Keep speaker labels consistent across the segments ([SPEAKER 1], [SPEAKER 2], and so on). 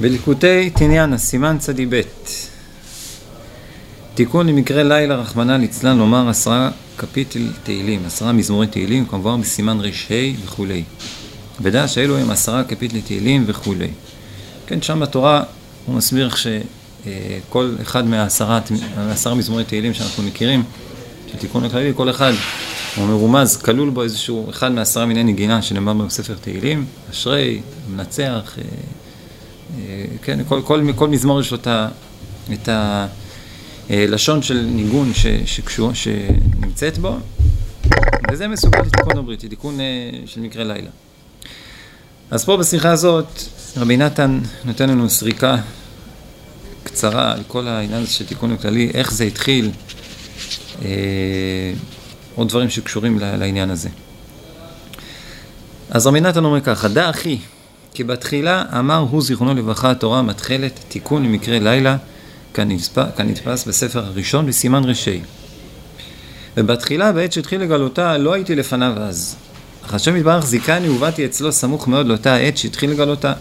[SPEAKER 1] בליקוטי תניאנה, סימן צדי ב' תיקון למקרה לילה, רחמנא ליצלן, לומר עשרה קפיטל תהילים, עשרה מזמורי תהילים, כמובן בסימן ר"ה וכולי. ודע שאלו הם עשרה קפיטל תהילים וכולי. כן, שם בתורה הוא מסביר שכל אחד מהעשרה מזמורי תהילים שאנחנו מכירים, של תיקון הכללי, כל אחד הוא מרומז, כלול בו איזשהו אחד מעשרה מיני נגינה שנאמר בספר תהילים, אשרי, מנצח, אה, אה, כן, כל, כל, כל מזמור יש לו את הלשון של ניגון ש, שקשור, שנמצאת בו, וזה מסוגל לתיקון הבריטי, תיקון אה, של מקרה לילה. אז פה בשיחה הזאת רבי נתן נותן לנו סריקה קצרה על כל העניין הזה של תיקון הכללי, איך זה התחיל, עוד דברים שקשורים לעניין הזה. אז רבי נתן אומר ככה, דע אחי, כי בתחילה אמר הוא זיכרונו לברכה התורה מתחלת תיקון למקרה לילה כנתפס בספר הראשון בסימן רשי. ובתחילה בעת שהתחיל לגלותה לא הייתי לפניו אז. אך השם יתברך זיכני ובאתי אצלו סמוך מאוד לאותה עת שהתחיל לגלותה.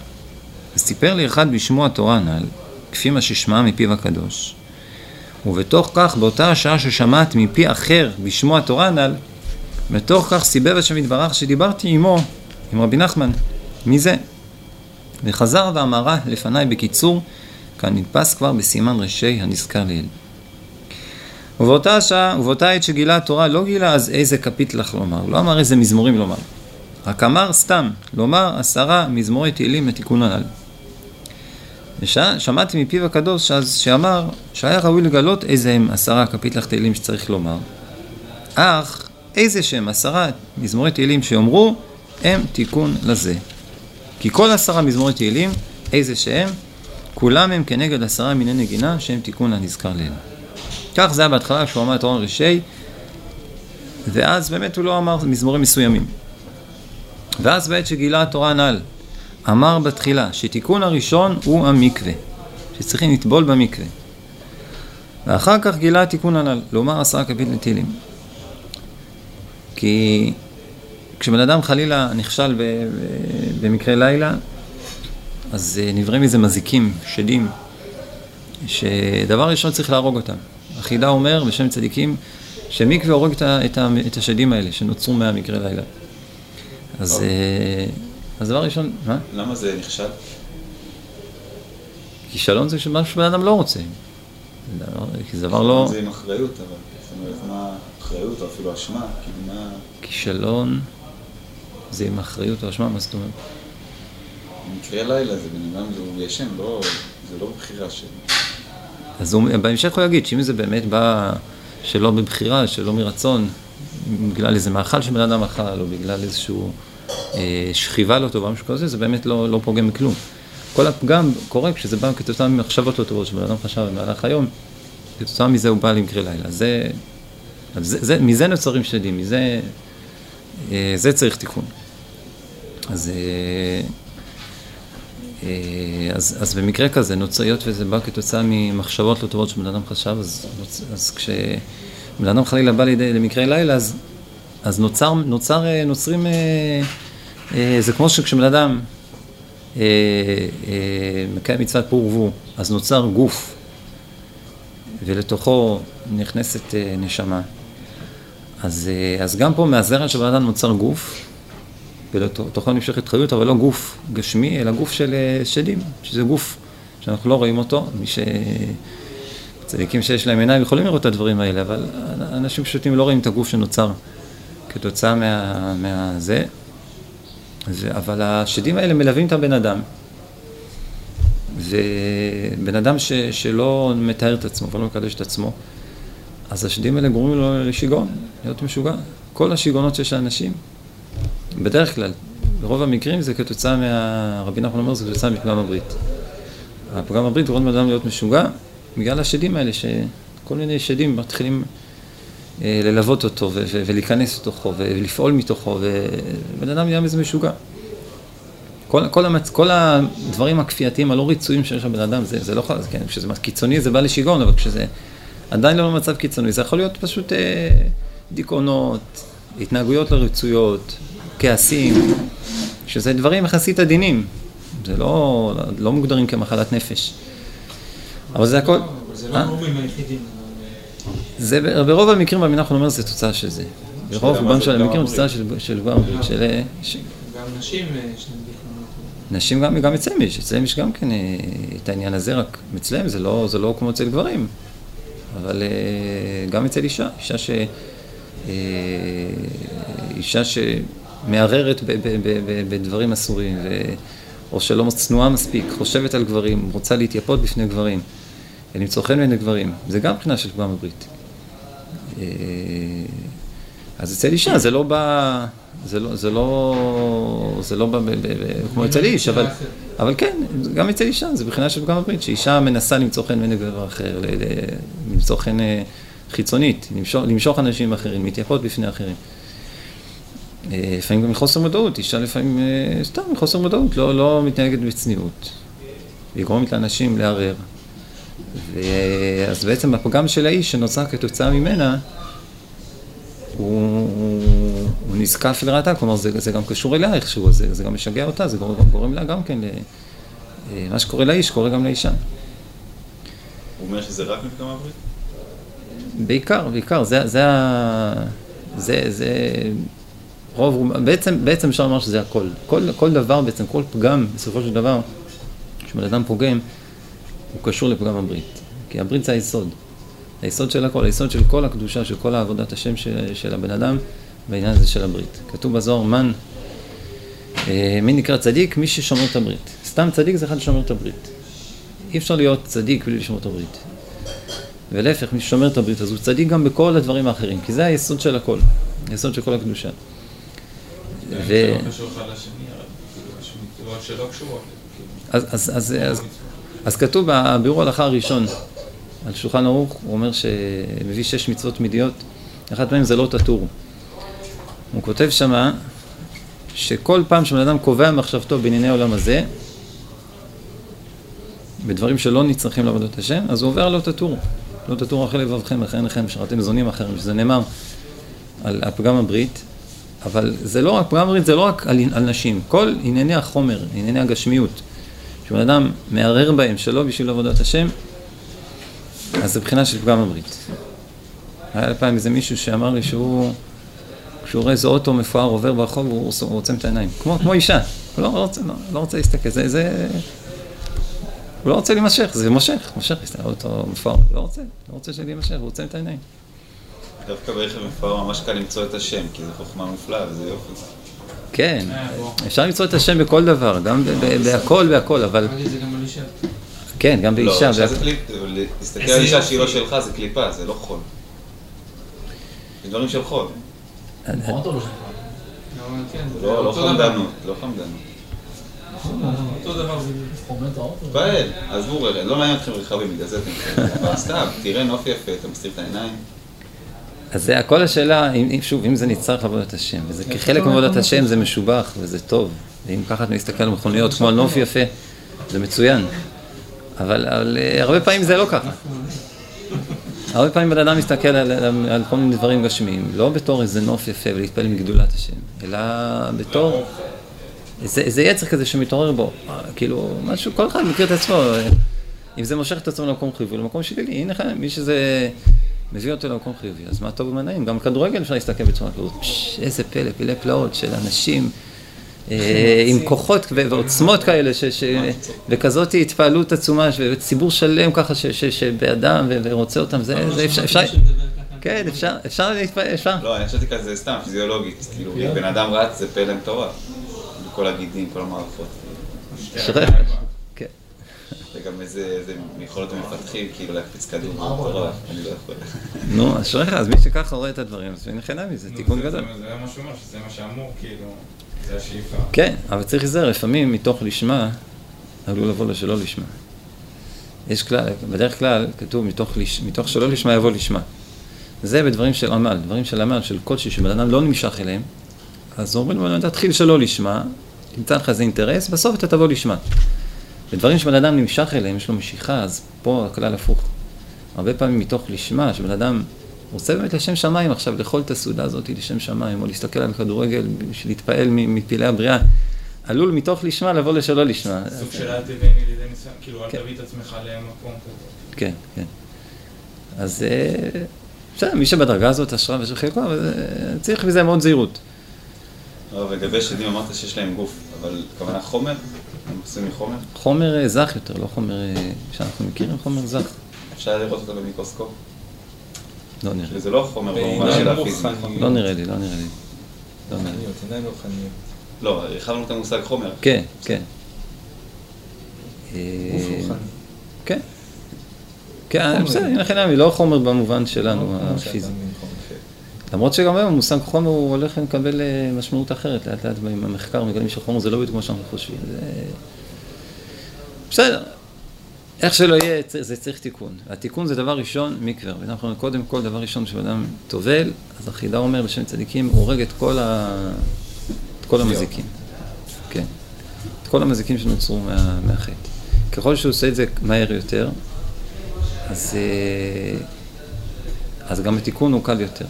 [SPEAKER 1] וסיפר לי אחד בשמו התורה הנ"ל, כפי מה ששמע מפיו הקדוש. ובתוך כך, באותה השעה ששמעת מפי אחר בשמו התורה הנ"ל, בתוך כך סיבב השם יתברך שדיברתי עמו, עם רבי נחמן. מי זה? וחזר ואמרה לפניי בקיצור, כאן נדפס כבר בסימן ראשי הנזכר לעיל. ובאותה שעה, ובאותה עת שגילה התורה, לא גילה אז איזה כפית לך לומר, לא אמר איזה מזמורים לומר, רק אמר סתם, לומר עשרה מזמורי תהילים לתיקון הנ"ל. ושמעתי מפיו הקדוש אז שאמר שהיה ראוי לגלות איזה הם עשרה כפית לך תהילים שצריך לומר, אך איזה שהם עשרה מזמורי תהילים שיאמרו הם תיקון לזה. כי כל עשרה מזמורי תהילים, איזה שהם, כולם הם כנגד עשרה מיני נגינה שהם תיקון לנזכר ליל. כך זה היה בהתחלה כשהוא אמר את אורן ראשי, ואז באמת הוא לא אמר מזמורים מסוימים. ואז בעת שגילה התורה הנ"ל, אמר בתחילה שתיקון הראשון הוא המקווה, שצריכים לטבול במקווה. ואחר כך גילה התיקון הנ"ל, לומר עשרה כפית לתהילים. כי כשבן אדם חלילה נכשל במקרה לילה, אז אה, נבראים מזה מזיקים, שדים, שדבר ראשון צריך להרוג אותם. החידה אומר בשם צדיקים שמקווה הורג את, השדים האלה שנוצרו מהמקרה לילה. אז, אז דבר ראשון, מה?
[SPEAKER 2] למה זה נכשל?
[SPEAKER 1] כישלון זה משהו שבן אדם לא רוצה. כי זה דבר לא...
[SPEAKER 2] זה עם אחריות, אבל זאת אומרת, מה אחריות או אפילו אשמה? כאילו מה...
[SPEAKER 1] כישלון זה עם אחריות או אשמה, מה זאת אומרת?
[SPEAKER 2] מקרה לילה זה בן אדם, זה ישן, לא, זה לא בחירה שלי.
[SPEAKER 1] אז הוא, בהמשך הוא יגיד שאם זה באמת בא שלא מבחירה, שלא מרצון, בגלל איזה מאכל שבן אדם אכל, או בגלל איזשהו שכיבה לא טובה, משהו כזה, זה באמת לא, לא פוגם בכלום. כל הפגם קורה כשזה בא כתוצאה ממחשבות לא טובות שבן אדם חשב במהלך היום, כתוצאה מזה הוא בא למקרה לילה. זה, זה, זה, מזה נוצרים שדים, מזה אה, זה צריך תיקון. אז, אה, אה, אז, אז במקרה כזה, נוצריות וזה בא כתוצאה ממחשבות לא טובות שבן אדם חשב, אז, אז כשבן אדם חלילה בא לידי למקרה לילה, אז, אז נוצר, נוצר, נוצרים, זה כמו שכשבן אדם מקיים מצוות פור ורבו, אז נוצר גוף, ולתוכו נכנסת נשמה. אז, אה, אז גם פה מהזרע של בן אדם נוצר גוף, ולתוכו נמשכת חיות, אבל לא גוף גשמי, אלא גוף של אה, שדים, שזה גוף שאנחנו לא רואים אותו. מי ש... צדיקים שיש להם עיניים יכולים לראות את הדברים האלה, אבל אנשים פשוטים לא רואים את הגוף שנוצר כתוצאה מה... מהזה. זה, אבל השדים האלה מלווים את הבן אדם. ובן אדם ש, שלא מתאר את עצמו ולא מקדש את עצמו, אז השדים האלה גורמים לו לשיגעון, להיות משוגע. כל השיגעונות שיש לאנשים, בדרך כלל, ברוב המקרים זה כתוצאה מה... רבי נחמן אומר, זה כתוצאה מפגם הברית. הפגם הברית גורם לאדם להיות משוגע בגלל השדים האלה, שכל מיני שדים מתחילים ללוות אותו ולהיכנס לתוכו ולפעול מתוכו, ובן אדם נהיה מזה משוגע. כל, כל, המצ... כל הדברים הכפייתיים הלא רצויים שיש לבן אדם, זה, זה לא יכול, כן, כשזה קיצוני זה בא לשיגעון, אבל כשזה עדיין לא במצב קיצוני, זה יכול להיות פשוט אה, דיכאונות, התנהגויות לא רצויות, כעסים, שזה דברים יחסית עדינים, זה לא, לא מוגדרים כמחלת נפש. אבל זה הכל...
[SPEAKER 3] אבל זה לא
[SPEAKER 1] אה?
[SPEAKER 3] הגורמים היחידים.
[SPEAKER 1] זה ברוב המקרים רבי נחמן אומר זה תוצאה של זה. ברוב רובם של המקרים זה תוצאה? של של של... אה, ש-
[SPEAKER 3] גם נשים אה, יש להם דיכאונות.
[SPEAKER 1] נשים גם, גם אצלם יש, אצלם יש גם כן אה, את העניין הזה, רק אצלם זה לא, זה לא כמו אצל גברים, אבל גם אצל אישה, אישה ש... אישה שמערערת ב- ב- ב- ב- בדברים אסורים, ו... או שלא צנועה מספיק, חושבת על גברים, רוצה להתייפות בפני גברים, למצוא חן בעיני גברים, זה גם מבחינה של פגם הברית. אה, אז אצל אישה זה לא בא, זה לא, זה לא, זה לא בא ב, ב, ב, כמו אצל איש, אבל, אבל כן, גם אצל אישה, זה מבחינה של פגם הברית, שאישה מנסה למצוא חן בעיני גבר אחר, למצוא חן אה, חיצונית, למשוך, למשוך אנשים אחרים, מתייפות בפני אחרים. אה, לפעמים גם מחוסר מודעות, אישה לפעמים, סתם מחוסר מודעות, לא, לא מתנהגת בצניעות. היא גורמת לאנשים לערער. ואז בעצם הפגם של האיש שנוצר כתוצאה ממנה, הוא, הוא, הוא נזקף לרעתה, כלומר זה, זה גם קשור אליה איכשהו, זה, זה גם משגע אותה, זה גורם, גורם לה גם כן, ל, אה, מה שקורה לאיש קורה גם לאישה.
[SPEAKER 2] הוא אומר שזה רק מפגם הברית?
[SPEAKER 1] בעיקר, בעיקר, זה, זה, זה, זה, רוב, בעצם, בעצם אפשר לומר שזה הכל. כל, כל דבר בעצם, כל פגם, בסופו של דבר, כשבן אדם פוגם, הוא קשור לפגם הברית. כי הברית זה היסוד. היסוד של הכל, היסוד של כל הקדושה, של כל העבודת השם של, של הבן אדם, בעניין הזה של הברית. כתוב בזוהר, מן, אה, מי נקרא צדיק? מי ששומר את הברית. סתם צדיק זה אחד ששומר את הברית. אי אפשר להיות צדיק בלי לשמור את הברית. ולהפך, מי ששומר את הברית, אז הוא צדיק גם בכל הדברים האחרים, כי זה היסוד של הכל, היסוד של כל הקדושה. ו-
[SPEAKER 4] זה לא קשור אחד לשני, אבל יש מצוות שלא קשורות. כאילו.
[SPEAKER 1] אז, אז, אז, אז, כתוב בבירור ההלכה הראשון על שולחן ערוך, הוא אומר שמביא שש מצוות תמידיות, אחת מהן זה לא תטור. הוא כותב שמה שכל פעם שבן אדם קובע מחשבתו בענייני העולם הזה, בדברים שלא נצרכים לעבודת השם, אז הוא עובר לא תטור. לא תטור אחרי לבבכם, אחרי עיניכם, שרתם זונים אחרים, שזה נאמר על הפגם הברית, אבל זה לא רק, פגם הברית זה לא רק על, על נשים, כל ענייני החומר, ענייני הגשמיות, שבן אדם מערער בהם שלא בשביל עבודת השם, אז זה בחינה של פגם הברית. היה פעם איזה מישהו שאמר לי שהוא, כשהוא רואה איזה אוטו מפואר עובר ברחוב, הוא, עוצם את העיניים, כמו, כמו אישה, הוא לא, רוצה, לא, לא רוצה להסתכל, זה, זה, הוא לא רוצה להימשך, זה מושך, מושך, אוטו מפואר, לא רוצה, לא רוצה להימשך, הוא עוצם את העיניים.
[SPEAKER 2] דווקא ברכב מפואר ממש קל למצוא את השם, כי זו חוכמה מופלאה וזה יופי.
[SPEAKER 1] כן. אפשר למצוא את השם בכל דבר, גם בהכל, בהכל, אבל
[SPEAKER 3] גם אישה.
[SPEAKER 1] כן, גם
[SPEAKER 2] לא,
[SPEAKER 1] באישה.
[SPEAKER 2] אישה
[SPEAKER 1] בהכל.
[SPEAKER 2] זה קליפ, להסתכל על אישה. שהיא לא שלך זה קליפה, זה לא חול. זה דברים של חול.
[SPEAKER 5] נכון לא
[SPEAKER 3] כן,
[SPEAKER 2] לא לא. חמדנות, לא חמדנות.
[SPEAKER 3] אותו דבר זה
[SPEAKER 5] חומד האוטו?
[SPEAKER 2] באל, עזבו רגע, לא מעניין אתכם רכבים, בגלל זה אתם סתם, תראה נוף יפה, אתה מסתיר את העיניים.
[SPEAKER 1] אז זה הכל השאלה, אם, אם- שוב, אם זה נצטרך לעבודת השם, וזה כחלק מעבודת השם זה משובח וזה טוב, ואם ככה אתה מסתכל על מכוניות כמו על נוף יפה, זה מצוין, אבל, אבל אה, הרבה פעמים זה לא ככה. הרבה פעמים בן אדם מסתכל על, על, על כל מיני דברים גשמיים, לא בתור איזה נוף יפה ולהתפלל מגדולת השם, אלא בתור איזה, איזה יצר כזה שמתעורר בו, אה, כאילו, משהו, כל אחד מכיר את עצמו, אה, אם זה מושך את עצמו למקום חיובי, למקום שלילי, הנה מי שזה מביא אותו למקום חיובי, אז מה טוב ומה נעים, גם כדורגל אפשר להסתכל בצורה כזאת, פש, איזה פלא, פלא פלאות של אנשים אה, עם כוחות ועוצמות כאלה, וכזאת התפעלות עצומה, וציבור שלם ככה ש, ש, שבאדם ורוצה אותם, זה, זה אפשר, אפשר, כן, אפשר, אפשר להתפעל, אפשר.
[SPEAKER 2] לא, אני חשבתי כזה סתם, פיזיולוגית. כאילו, אם בן אדם רץ זה פלא מטורף. כל הגידים, כל המערכות. וגם איזה הם מפתחים, כאילו להקפיץ כדור, זה מטורף, אני לא יכול.
[SPEAKER 1] נו, אשריך, אז מי שככה רואה את הדברים, אז נכנע מזה, תיקון
[SPEAKER 4] זה-
[SPEAKER 1] גדול.
[SPEAKER 4] זה זה מה שהוא אומר, שזה מה שאמור, כאילו, זה השאיפה.
[SPEAKER 1] כן, אבל צריך להיזהר, לפעמים מתוך לשמה עלול לבוא לשלא לשמה. יש כלל, בדרך כלל כתוב מתוך, לש, מתוך שלא לשמה יבוא לשמה. זה בדברים של עמל, דברים של עמל, של קודשי, שבן אדם לא נמשך אליהם, אז אומרים לו, תתחיל שלא לשמה, תמצא לך איזה אינטרס, בסוף אתה תבוא לשמה. בדברים שבן אדם נמשך אליהם, יש לו משיכה, אז פה הכלל הפוך. הרבה פעמים מתוך לשמה, שבן אדם רוצה באמת לשם שמיים עכשיו, לאכול את הסעודה הזאת לשם שמיים, או להסתכל על כדורגל בשביל להתפעל מ- מפלאי הבריאה, עלול מתוך לשמה לבוא לשלא לשמה.
[SPEAKER 4] סוג של אל תבני לידי ניסיון, כאילו אל
[SPEAKER 1] כן.
[SPEAKER 4] תביא את עצמך למקום כזה.
[SPEAKER 1] כן, כן. אז אה, בסדר, מי שבדרגה הזאת השראה ושל חלקו, אבל אה, צריך בזה מאוד זהירות.
[SPEAKER 2] לא, ולגבי שדים אמרת שיש להם גוף, אבל הכוונה חומר? הם עושים מחומר?
[SPEAKER 1] חומר אה, זך יותר, לא חומר אה, שאנחנו מכירים, חומר זך.
[SPEAKER 2] אפשר לראות אותו במיקרוסקופ?
[SPEAKER 1] לא נראה.
[SPEAKER 2] וזה לא חומר במובן של הפיזי.
[SPEAKER 4] רוחניות.
[SPEAKER 1] לא נראה לי, לא נראה לי. לא לי.
[SPEAKER 4] עיניים רוחניות.
[SPEAKER 2] לא, הרחבנו את המושג חומר.
[SPEAKER 1] כן, כן. אה,
[SPEAKER 4] גוף רוחני.
[SPEAKER 1] כן. כן, בסדר, הנה חינם, היא לא חומר במובן שלנו, הפיזי. למרות שגם היום המושג חומר הוא הולך לקבל אה, משמעות אחרת, לאט לאט עם המחקר מגלים שחומר זה לא בדיוק כמו שאנחנו חושבים. זה... בסדר, איך שלא יהיה, זה צריך תיקון. התיקון זה דבר ראשון, מקווה. ואנחנו קודם כל, דבר ראשון, כשאדם טובל, אז החידה אומר בשם צדיקים, הוא הורג את כל, ה... את כל המזיקים. כן. את כל המזיקים שנוצרו מה... מהחטא. ככל שהוא עושה את זה מהר יותר, אז, אה, אז גם התיקון הוא קל יותר.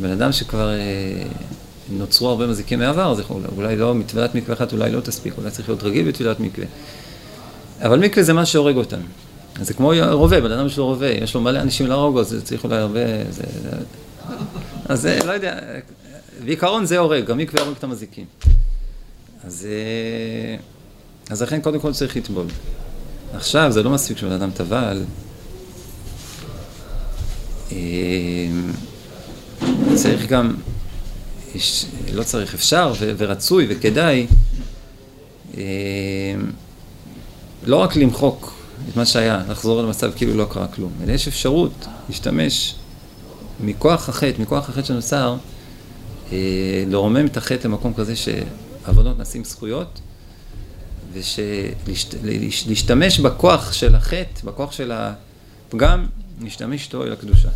[SPEAKER 1] בן אדם שכבר אה, נוצרו הרבה מזיקים מהעבר, אז יכול- אולי לא, מטבילת מקווה אחת אולי לא תספיק, אולי צריך להיות רגיל בטבילת מקווה. אבל מקווה זה מה שהורג אותם. זה כמו רובה, בן אדם יש לו רובה, יש לו מלא אנשים להרוג, אז צריך אולי הרבה... זה, זה, אז לא יודע, בעיקרון זה הורג, גם מקווה הורג את המזיקים. אז, אה, אז לכן קודם כל צריך לטבול. עכשיו זה לא מספיק שבן אדם טבל. צריך גם, יש, לא צריך, אפשר ו- ורצוי וכדאי אה, לא רק למחוק את מה שהיה, לחזור למצב כאילו לא קרה כלום, אלא יש אפשרות להשתמש מכוח החטא, מכוח החטא שנוצר, אה, לרומם את החטא למקום כזה שעוונות נעשים זכויות, ולהשתמש בכוח של החטא, בכוח של הפגם, להשתמש איתו אל הקדושה.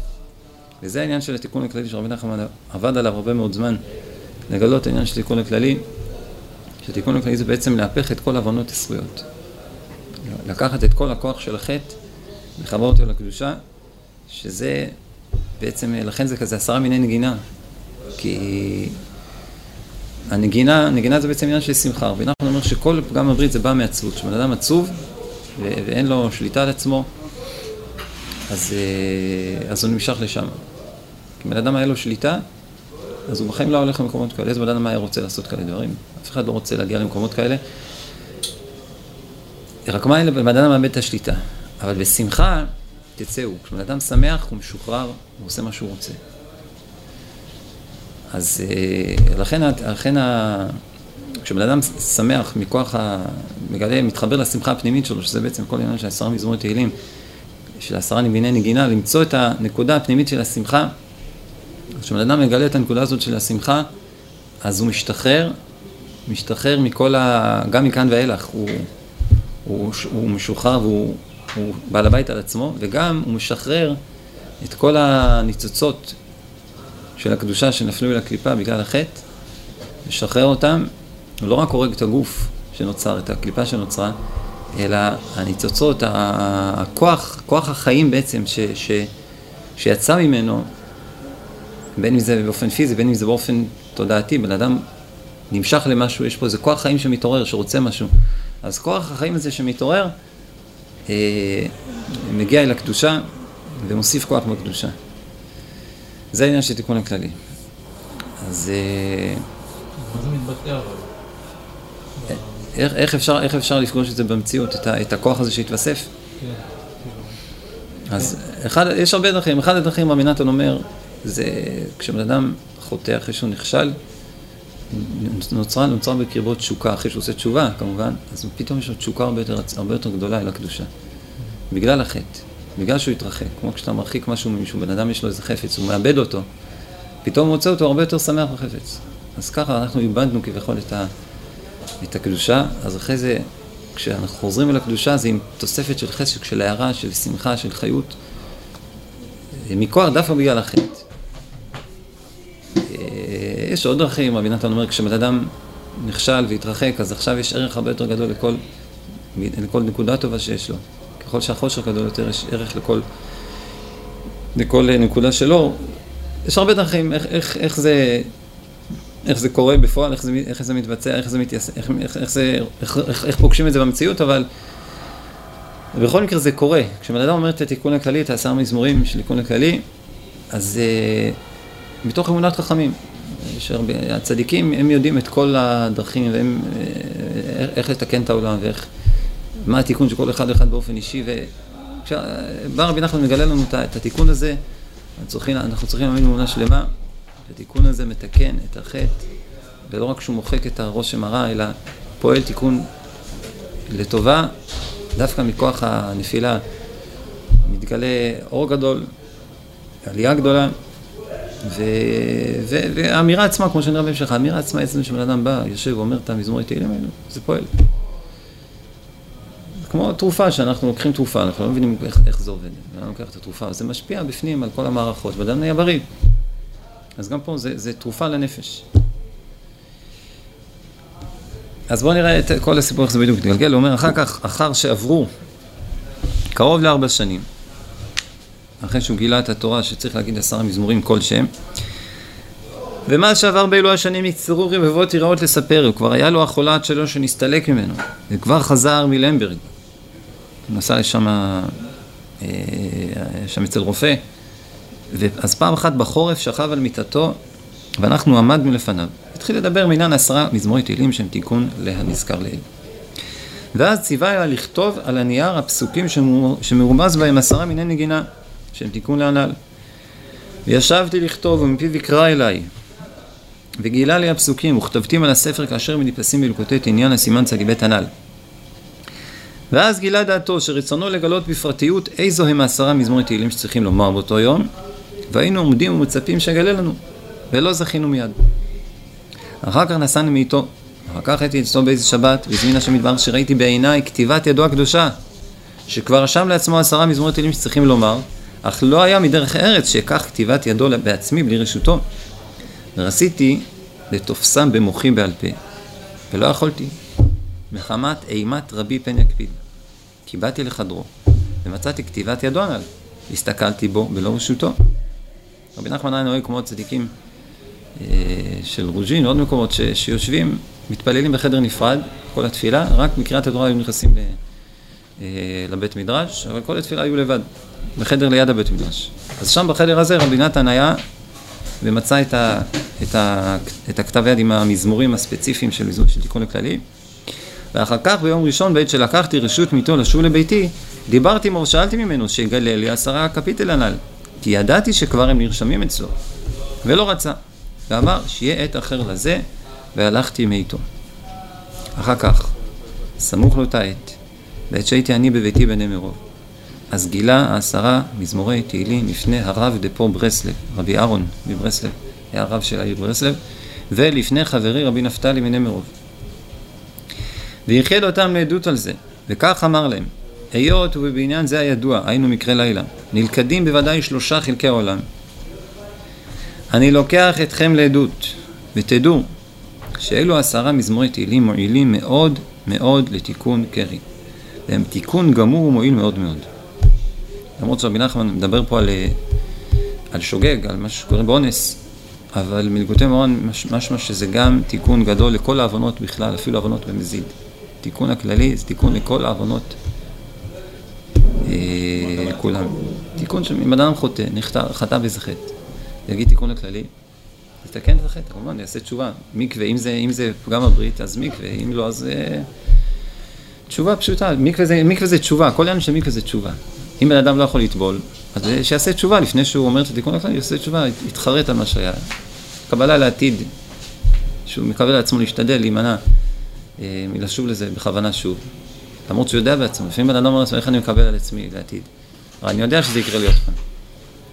[SPEAKER 1] וזה העניין של התיקון הכללי שרבי נחמן עבד עליו הרבה מאוד זמן, לגלות העניין של התיקון הכללי, שהתיקון הכללי זה בעצם להפך את כל עוונות הזכויות. לקחת את כל הכוח של החטא, לחבר אותו לקדושה, שזה בעצם, לכן זה כזה עשרה מיני נגינה, כי הנגינה, נגינה זה בעצם עניין של שמחה. רבי נחמן אומר שכל פגם הברית זה בא מעצבות. כשבן אדם עצוב ואין לו שליטה על עצמו, אז, אה, אז הוא נמשך לשם. בן אדם היה לו שליטה, אז הוא בחיים לא הולך למקומות כאלה. איזה בן אדם היה רוצה לעשות כאלה דברים? אף אחד לא רוצה להגיע למקומות כאלה. רק מה אלה, בן אדם מאבד את השליטה. אבל בשמחה, תצאו. כשבן אדם שמח, הוא משוחרר, הוא עושה מה שהוא רוצה. אז אה, לכן, לכן ה... כשבן אדם שמח מכוח ה... מגלה, מתחבר לשמחה הפנימית שלו, שזה בעצם כל העניין של עשרה מזמורי תהילים, של עשרה נביני נגינה, למצוא את הנקודה הפנימית של השמחה. כשבן אדם מגלה את הנקודה הזאת של השמחה, אז הוא משתחרר, משתחרר מכל ה... גם מכאן ואילך, הוא, הוא, הוא משוחרר והוא הוא בעל הבית על עצמו, וגם הוא משחרר את כל הניצוצות של הקדושה שנפלו אל הקליפה בגלל החטא, משחרר אותם, הוא לא רק הורג את הגוף שנוצר, את הקליפה שנוצרה, אלא הניצוצות, הכוח, כוח החיים בעצם ש, ש, שיצא ממנו, בין אם זה באופן פיזי, בין אם זה באופן תודעתי, בן אדם נמשך למשהו, יש פה איזה כוח חיים שמתעורר, שרוצה משהו. אז כוח החיים הזה שמתעורר, אה, מגיע אל הקדושה ומוסיף כוח בקדושה. זה העניין של תיקון הכללי. אז אה,
[SPEAKER 5] מה זה מתבטא אבל?
[SPEAKER 1] איך, איך, אפשר, איך אפשר לפגוש את זה במציאות, את, ה, את הכוח הזה שהתווסף?
[SPEAKER 5] כן,
[SPEAKER 1] אז אחד, יש הרבה דרכים, אחד הדרכים, רבי נתן אומר, זה כשבן אדם חוטא אחרי שהוא נכשל, נוצרה, נוצרה בקרבו תשוקה, אחרי שהוא עושה תשובה כמובן, אז פתאום יש לו תשוקה הרבה יותר, הרבה יותר גדולה אל הקדושה. בגלל החטא, בגלל שהוא התרחק, כמו כשאתה מרחיק משהו ממישהו, בן אדם יש לו איזה חפץ, הוא מאבד אותו, פתאום הוא מוצא אותו הרבה יותר שמח בחפץ. אז ככה אנחנו איבדנו כביכול את, ה, את הקדושה, אז אחרי זה, כשאנחנו חוזרים אל הקדושה, זה עם תוספת של חסד, של הערה, של שמחה, של חיות, מכוח דווקא בגלל החטא. אה, יש עוד דרכים, רבי נתן אומר, כשבן אדם נכשל והתרחק, אז עכשיו יש ערך הרבה יותר גדול לכל, לכל נקודה טובה שיש לו. ככל שהחושר גדול יותר, יש ערך לכל, לכל נקודה שלו. יש הרבה דרכים, איך, איך, איך זה, איך זה קורה בפועל, איך זה, איך זה מתבצע, איך זה מתייס... איך, איך, איך, זה, איך, איך, איך פוגשים את זה במציאות, אבל בכל מקרה זה קורה. כשבן אדם אומר את התיקון הכללי, את העשר מזמורים של תיקון הכללי, אז uh, מתוך אמונת חכמים. הצדיקים, הם יודעים את כל הדרכים, והם, אה, איך לתקן את העולם, ואיך, מה התיקון של כל אחד ואחד באופן אישי, וכשבא רבי נחמן מגלה לנו את התיקון הזה, צריכים, אנחנו צריכים להאמין אמונה שלמה, התיקון הזה מתקן את החטא, ולא רק שהוא מוחק את הרושם הרע, אלא פועל תיקון לטובה, דווקא מכוח הנפילה מתגלה אור גדול, עלייה גדולה, והאמירה עצמה, כמו שנראה בהמשך, האמירה עצמה, עצם שבן אדם בא, יושב ואומר את המזמורי תהילים האלו, זה פועל. כמו תרופה, שאנחנו לוקחים תרופה, אנחנו לא מבינים איך, איך זה עובד. אנחנו לוקח את התרופה, זה משפיע בפנים על כל המערכות, ואדם נהיה בריא. אז גם פה זה, זה תרופה לנפש. אז בואו נראה את כל הסיפור איך זה בדיוק מתגלגל. הוא אומר, אחר כך, אחר שעברו קרוב לארבע שנים, אחרי שהוא גילה את התורה שצריך להגיד עשרה מזמורים כל שם, ומה שעבר באלו השנים יקצרו רבבות יראות לספר, הוא כבר היה לו החולת שלו שנסתלק ממנו, וכבר חזר מלמברג. הוא נסע לשם, אה, שם אצל רופא, אז פעם אחת בחורף שכב על מיטתו, ואנחנו עמדנו לפניו. התחיל לדבר מעניין עשרה מזמורי תהילים שהם תיקון להנזכר לעיל. ואז ציווה היה לכתוב על הנייר הפסוקים שמרומז בהם עשרה מיני נגינה, שהם תיקון להנ"ל. וישבתי לכתוב ומפיו יקרא אליי, וגילה לי הפסוקים, וכתבתים על הספר כאשר מנפסים בלקוטי עניין הסימן צ"ב הנ"ל. ואז גילה דעתו שרצונו לגלות בפרטיות איזו הם העשרה מזמורי תהילים שצריכים לומר באותו יום, והיינו עומדים ומצפים שיגלה לנו, ולא זכינו מיד. אחר כך נסענו מאיתו, אחר כך הייתי אצלו באיזה שבת, והזמין השם מדבר שראיתי בעיניי כתיבת ידו הקדושה, שכבר רשם לעצמו עשרה מזמורי תהילים שצריכים לומר, אך לא היה מדרך ארץ שאקח כתיבת ידו בעצמי בלי רשותו. ורציתי לתופסם במוחי בעל פה, ולא יכולתי, מחמת אימת רבי פן יקפיד. כי באתי לחדרו, ומצאתי כתיבת ידו הנ"ל, הסתכלתי בו בלא רשותו. רבי נחמן היה נוהג כמו צדיקים אה, של רוז'ין, עוד מקומות ש, שיושבים, מתפללים בחדר נפרד, כל התפילה, רק מקריאת התורה היו נכנסים ל, לבית מדרש, אבל כל התפילה היו לבד, בחדר ליד הבית מדרש. אז שם בחדר הזה רבי נתן היה ומצא את, ה, את, ה, את הכתב יד עם המזמורים הספציפיים של, של תיקון הכללי. ואחר כך ביום ראשון בעת שלקחתי רשות מיתו לשוב לביתי, דיברתי עמו ושאלתי ממנו שיגלה לי עשרה קפיטל הנ"ל, כי ידעתי שכבר הם נרשמים אצלו, ולא רצה, ואמר שיהיה עת אחר לזה, והלכתי מאיתו. אחר כך, סמוך לאותה עת, בעת שהייתי אני בביתי בני מרוב, אז גילה העשרה מזמורי תהילים לפני הרב דפו ברסלב, רבי אהרון מברסלב, היה הרב של העיר ברסלב, ולפני חברי רבי נפתלי מני מרוב. וייחד אותם לעדות על זה, וכך אמר להם, היות ובעניין זה הידוע, היינו מקרה לילה, נלכדים בוודאי שלושה חלקי העולם. אני לוקח אתכם לעדות, ותדעו שאלו עשרה מזמורי תהילים מועילים מאוד מאוד לתיקון קרי. והם תיקון גמור ומועיל מאוד מאוד. למרות שרבי נחמן מדבר פה על, על שוגג, על מה שקורה באונס, אבל מלגותי מורן משמע שזה גם תיקון גדול לכל העוונות בכלל, אפילו עוונות במזיד. תיקון הכללי זה תיקון לכל העוונות אה, כולם. תיקון שאם אדם חוטא, חטא באיזה חטא, יגיד תיקון הכללי, יתקן את החטא, כמובן, יעשה תשובה. מקווה, אם זה, אם זה פגם הברית, אז מקווה, אם לא, אז אה, תשובה פשוטה. מקווה זה, מקווה זה תשובה, כל העניין של מקווה זה תשובה. אם בן אדם לא יכול לטבול, אז שיעשה תשובה לפני שהוא אומר את התיקון הכללי, יעשה תשובה, יתחרט על מה שהיה. קבלה לעתיד, שהוא מקבל לעצמו להשתדל, להימנע. אה, מלשוב לזה בכוונה שוב. למרות שהוא יודע בעצמו, לפעמים בן אדם אומר לעצמו, איך אני מקבל על עצמי לעתיד? אבל אני יודע שזה יקרה לי עוד פעם.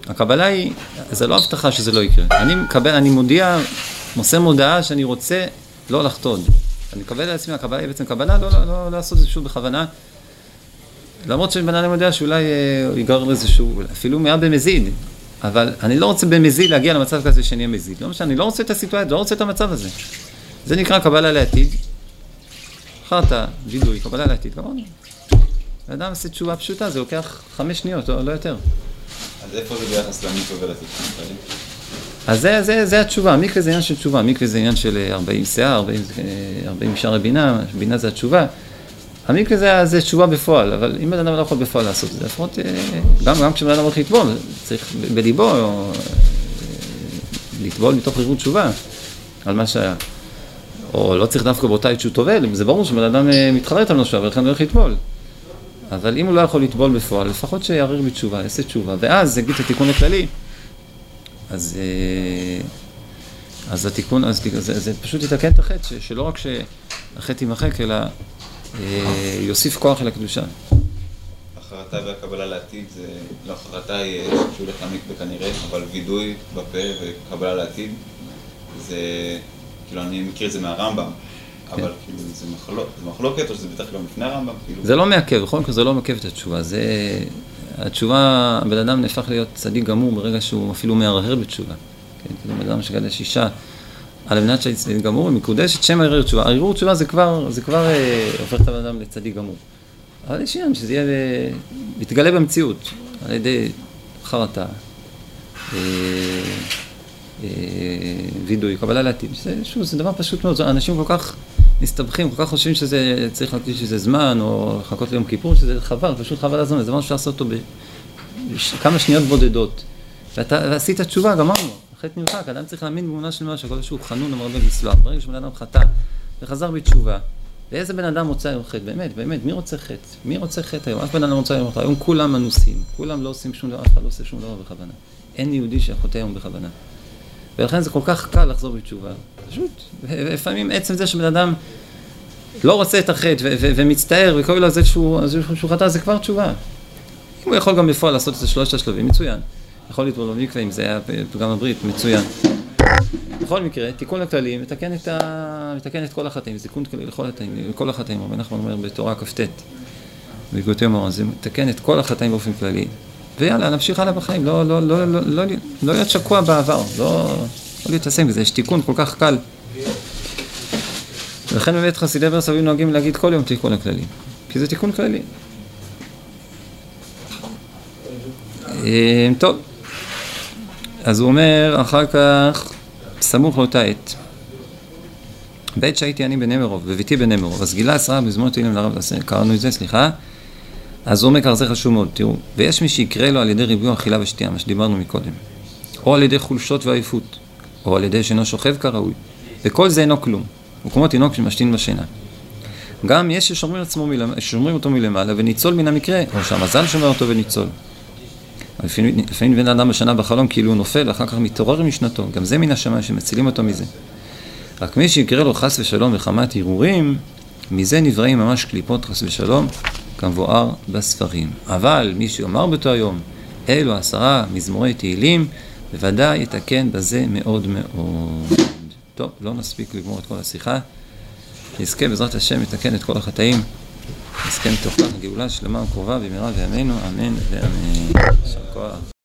[SPEAKER 1] הקבלה היא, זה לא הבטחה שזה לא יקרה. אני מקבל, אני מודיע, מוסר מודעה שאני רוצה לא לחטוד. אני מקבל על עצמי, הקבלה היא בעצם קבלה, לא, לא, לא, לא לעשות את זה שוב בכוונה. למרות שבן אדם יודע שאולי אה, הוא ייגרר לאיזשהו, אפילו מעט במזיד, אבל אני לא רוצה במזיד להגיע למצב כזה שאני אהיה מזיד. לא משנה, אני לא רוצה את הסיטואציה, לא רוצה את המצב הזה. זה נקרא קבלה לעתיד. חרטא, וידוי, קבלה לעתיד, כמובן. האדם עושה תשובה פשוטה, זה לוקח חמש שניות, לא, לא יותר.
[SPEAKER 2] אז איפה זה ביחס למיקרו ולתיקון?
[SPEAKER 1] אז זה, זה, זה התשובה, מקווה זה עניין של תשובה, מקווה זה עניין של 40 שיער, 40, 40 שערי בינה, בינה זה התשובה. המקווה זה, זה תשובה בפועל, אבל אם בן אדם לא יכול בפועל לעשות את זה, לפחות, אה, גם, גם כשבן אדם הולך לטבול, צריך בליבו אה, לטבול מתוך ריבות תשובה על מה שהיה. או לא צריך דווקא באותה עת שהוא טובל, זה ברור שבן אדם אה, מתחרט על נושא, ולכן הוא הולך לטבול. אבל אם הוא לא יכול לטבול בפועל, לפחות שיערער בתשובה, יעשה תשובה, ואז יגיד את התיקון הכללי, אז, אז התיקון, אז זה, זה פשוט יתקן את החטא, שלא רק שהחטא יימחק, אלא אה, יוסיף כוח אל הקדושה.
[SPEAKER 2] החרטה והקבלה לעתיד זה, לא, החרטה היא שהוא הולך למקווה כנראה, אבל וידוי בפה וקבלה לעתיד זה, כאילו אני מכיר את זה מהרמב"ם, אבל כן. כאילו זה, מחלוק, זה מחלוקת או שזה בטח גם לפני הרמב"ם? כאילו...
[SPEAKER 1] זה לא מעכב, בכל מקרה זה לא מעכב את התשובה, זה... התשובה, הבן אדם נהפך להיות צדיק גמור ברגע שהוא אפילו מהרהר בתשובה. כן, כאילו בן אדם שגדש אישה על מנת שהצדיק גמור, מקודשת שם הערעור תשובה. הערעור תשובה זה כבר, זה כבר אה, הופך את הבן אדם לצדיק גמור. אבל יש עניין שזה יהיה, יתגלה במציאות, על ידי חרטה, אה, אה, וידוי, קבלה לעתיד. שוב, זה דבר פשוט מאוד, אנשים כל כך מסתבכים, כל כך חושבים שזה צריך להקדיש איזה זמן, או לחכות ליום כיפור, שזה חבל, פשוט חבל הזמן, זה דבר שאפשר לעשות אותו בכמה שניות בודדות. ואתה, ועשית תשובה, גמרנו. חטא נמחק, אדם צריך להאמין באמונה של מה שהקדוש הוא חנון המרבה לסלוח. ברגע שבן אדם חטא וחזר בתשובה, ואיזה בן אדם רוצה היום חטא? באמת, באמת, מי רוצה חטא? מי רוצה חטא היום? אף בן אדם רוצה היום חטא. היום כולם אנוסים, כולם לא עושים שום דבר, אף אחד לא עושה שום דבר בכוונה. אין יהודי שחוטא היום בכוונה. ולכן זה כל כך קל לחזור בתשובה. פשוט, ולפעמים עצם זה שבן אדם לא רוצה את החטא ומצטער וכואב לו על זה שהוא חטא, זה כבר תשובה. אם הוא יכול גם בפועל לעשות את זה שלושת השלבים, מצוין. יכול לטבול במקווה אם זה היה פגם הברית, מצוין. בכל מקרה, תיקון לכללים, מתקן את, ה... מתקן את כל החטאים, זה תיקון לכל החטאים, לכל החטאים, רבי נחמן אומר בתורה כ"ט, בגותי מורן, זה מתקן את כל החטאים באופן כללי. ויאללה, נמשיך הלאה בחיים, לא, לא, לא, לא, לא, לא להיות שקוע בעבר, לא, לא להתעסק בזה, יש תיקון כל כך קל. ולכן באמת חסידי ברסבים נוהגים להגיד כל יום תיקון הכללים, כי זה תיקון כללי. טוב. אז הוא אומר אחר כך, סמוך לאותה עת. בעת שהייתי אני בנמרוב, בביתי בנמרוב, אז גילה עשרה בזמון תהילים לרב, קראנו את זה, סליחה. אז הוא אומר ככה, זה חשוב מאוד, תראו, ויש מי שיקרה לו על ידי ריבוי אכילה ושתייה, מה שדיברנו מקודם, או על ידי חולשות ועייפות, או על ידי שאינו שוכב כראוי, וכל זה אינו כלום, הוא כמו תינוק שמשתין בשינה. גם יש ששומרים, עצמו מלמעלה, ששומרים אותו מלמעלה וניצול מן המקרה, או שהמזל שומר אותו וניצול. לפעמים בן אדם בשנה בחלום כאילו הוא נופל, ואחר כך מתעורר משנתו, גם זה מן השמיים שמצילים אותו מזה. רק מי שיקרה לו חס ושלום וחמת הרהורים, מזה נבראים ממש קליפות חס ושלום, כמבואר בספרים. אבל מי שיאמר באותו היום, אלו עשרה מזמורי תהילים, בוודאי יתקן בזה מאוד מאוד. טוב, לא נספיק לגמור את כל השיחה. נזכה בעזרת השם לתקן את כל החטאים. נזכה מתוך כך גאולה שלמה וקרובה במהרה בימינו, אמן ואמן. יישר כוח.